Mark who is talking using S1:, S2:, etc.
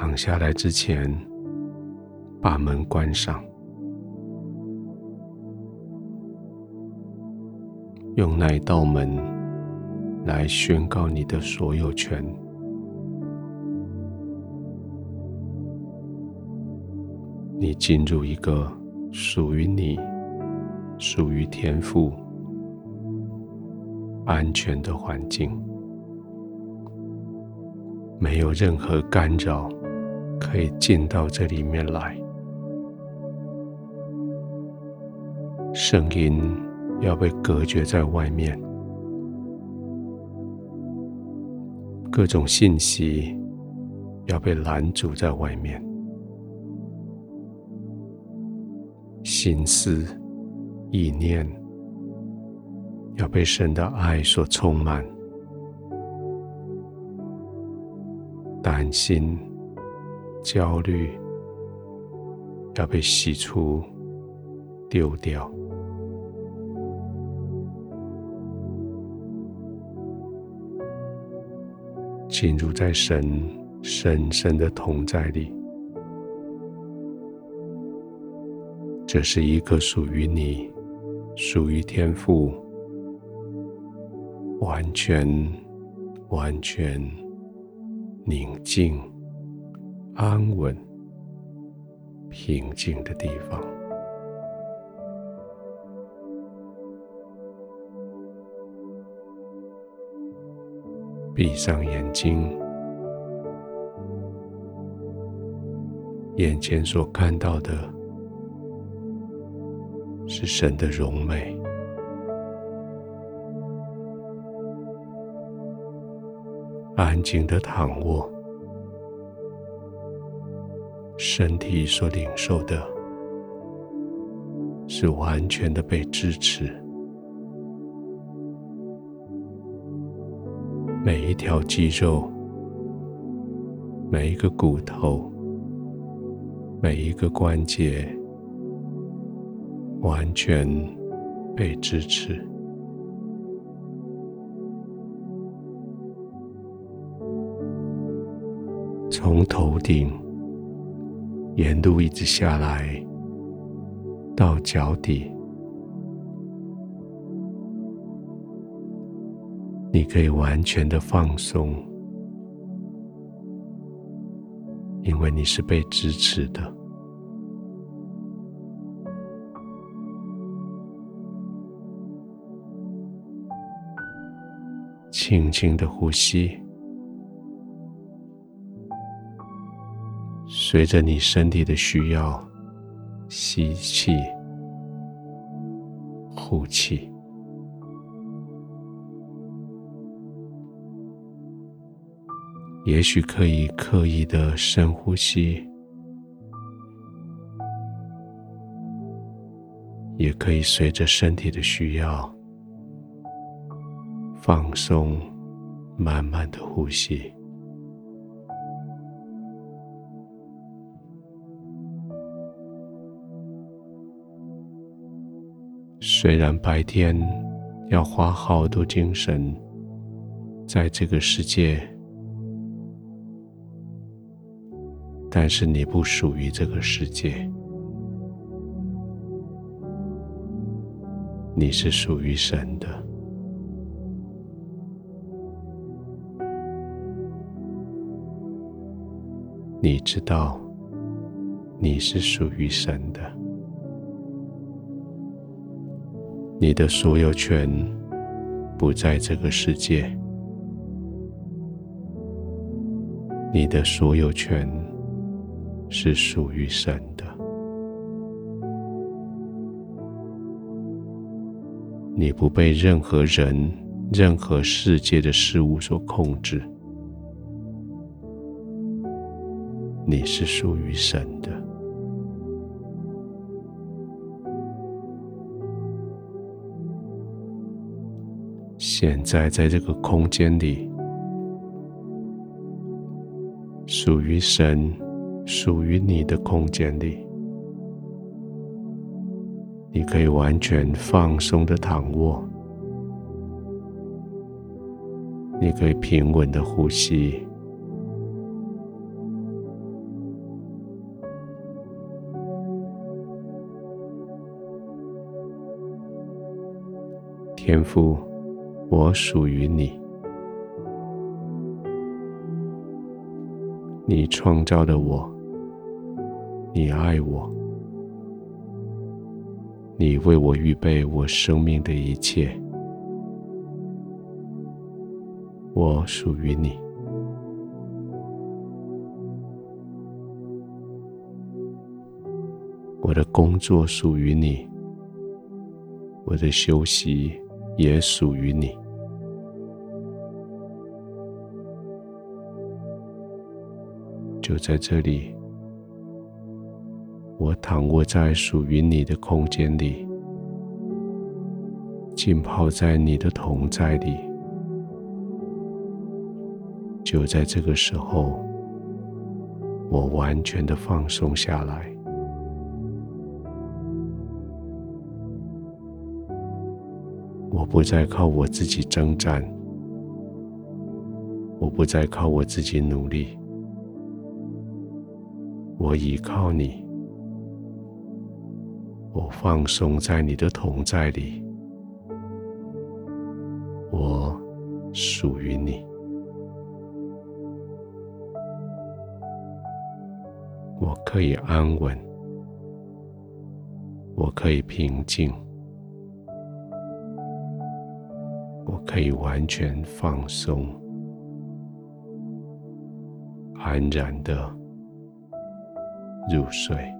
S1: 躺下来之前，把门关上，用那一道门来宣告你的所有权。你进入一个属于你、属于天赋安全的环境，没有任何干扰可以进到这里面来。声音要被隔绝在外面，各种信息要被拦阻在外面。心思、意念要被神的爱所充满，担心、焦虑要被洗出、丢掉，进入在神深深的同在里。这是一个属于你、属于天父、完全、完全宁静、安稳、平静的地方。闭上眼睛，眼前所看到的。是神的荣美，安静的躺卧，身体所领受的是完全的被支持，每一条肌肉，每一个骨头，每一个关节。完全被支持，从头顶沿路一直下来到脚底，你可以完全的放松，因为你是被支持的。轻轻的呼吸，随着你身体的需要，吸气、呼气。也许可以刻意的深呼吸，也可以随着身体的需要。放松，慢慢的呼吸。虽然白天要花好多精神在这个世界，但是你不属于这个世界，你是属于神的。你知道，你是属于神的，你的所有权不在这个世界，你的所有权是属于神的，你不被任何人、任何世界的事物所控制。你是属于神的。现在在这个空间里属于神属于你的空间里你可以完全放松的躺卧你可以平稳的呼吸天赋我属于你。你创造的我，你爱我，你为我预备我生命的一切，我属于你。我的工作属于你，我的休息也属于你。就在这里，我躺卧在属于你的空间里，浸泡在你的同在里。就在这个时候，我完全的放松下来，我不再靠我自己征战，我不再靠我自己努力。我依靠你，我放松在你的同在里，我属于你，我可以安稳，我可以平静，我可以完全放松，安然的入睡。